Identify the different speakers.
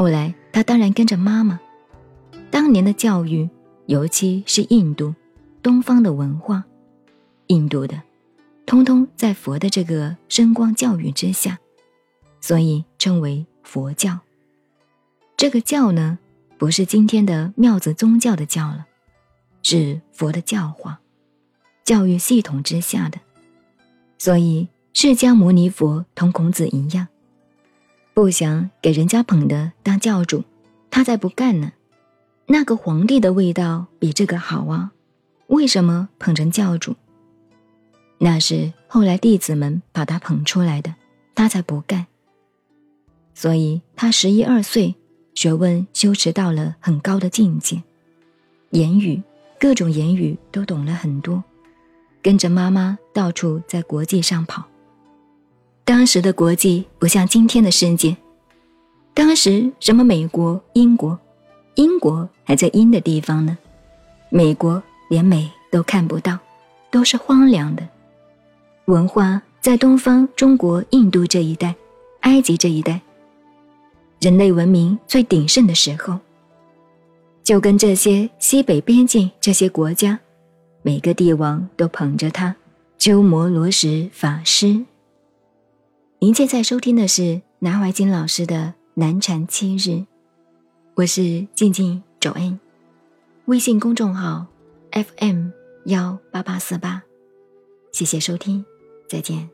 Speaker 1: 后来他当然跟着妈妈。当年的教育，尤其是印度、东方的文化，印度的，通通在佛的这个声光教育之下，所以称为佛教。这个教呢，不是今天的庙子宗教的教了，是佛的教化，教育系统之下的。所以释迦牟尼佛同孔子一样，不想给人家捧的当教主，他才不干呢。那个皇帝的味道比这个好啊！为什么捧成教主？那是后来弟子们把他捧出来的，他才不干。所以他十一二岁，学问修持到了很高的境界，言语各种言语都懂了很多，跟着妈妈到处在国际上跑。当时的国际不像今天的世界，当时什么美国、英国。英国还在阴的地方呢，美国连美都看不到，都是荒凉的。文化在东方，中国、印度这一带，埃及这一带，人类文明最鼎盛的时候，就跟这些西北边境这些国家，每个帝王都捧着他，鸠摩罗什法师。您现在收听的是南怀瑾老师的《南禅七日》。我是静静周恩，微信公众号 FM 幺八八四八，谢谢收听，再见。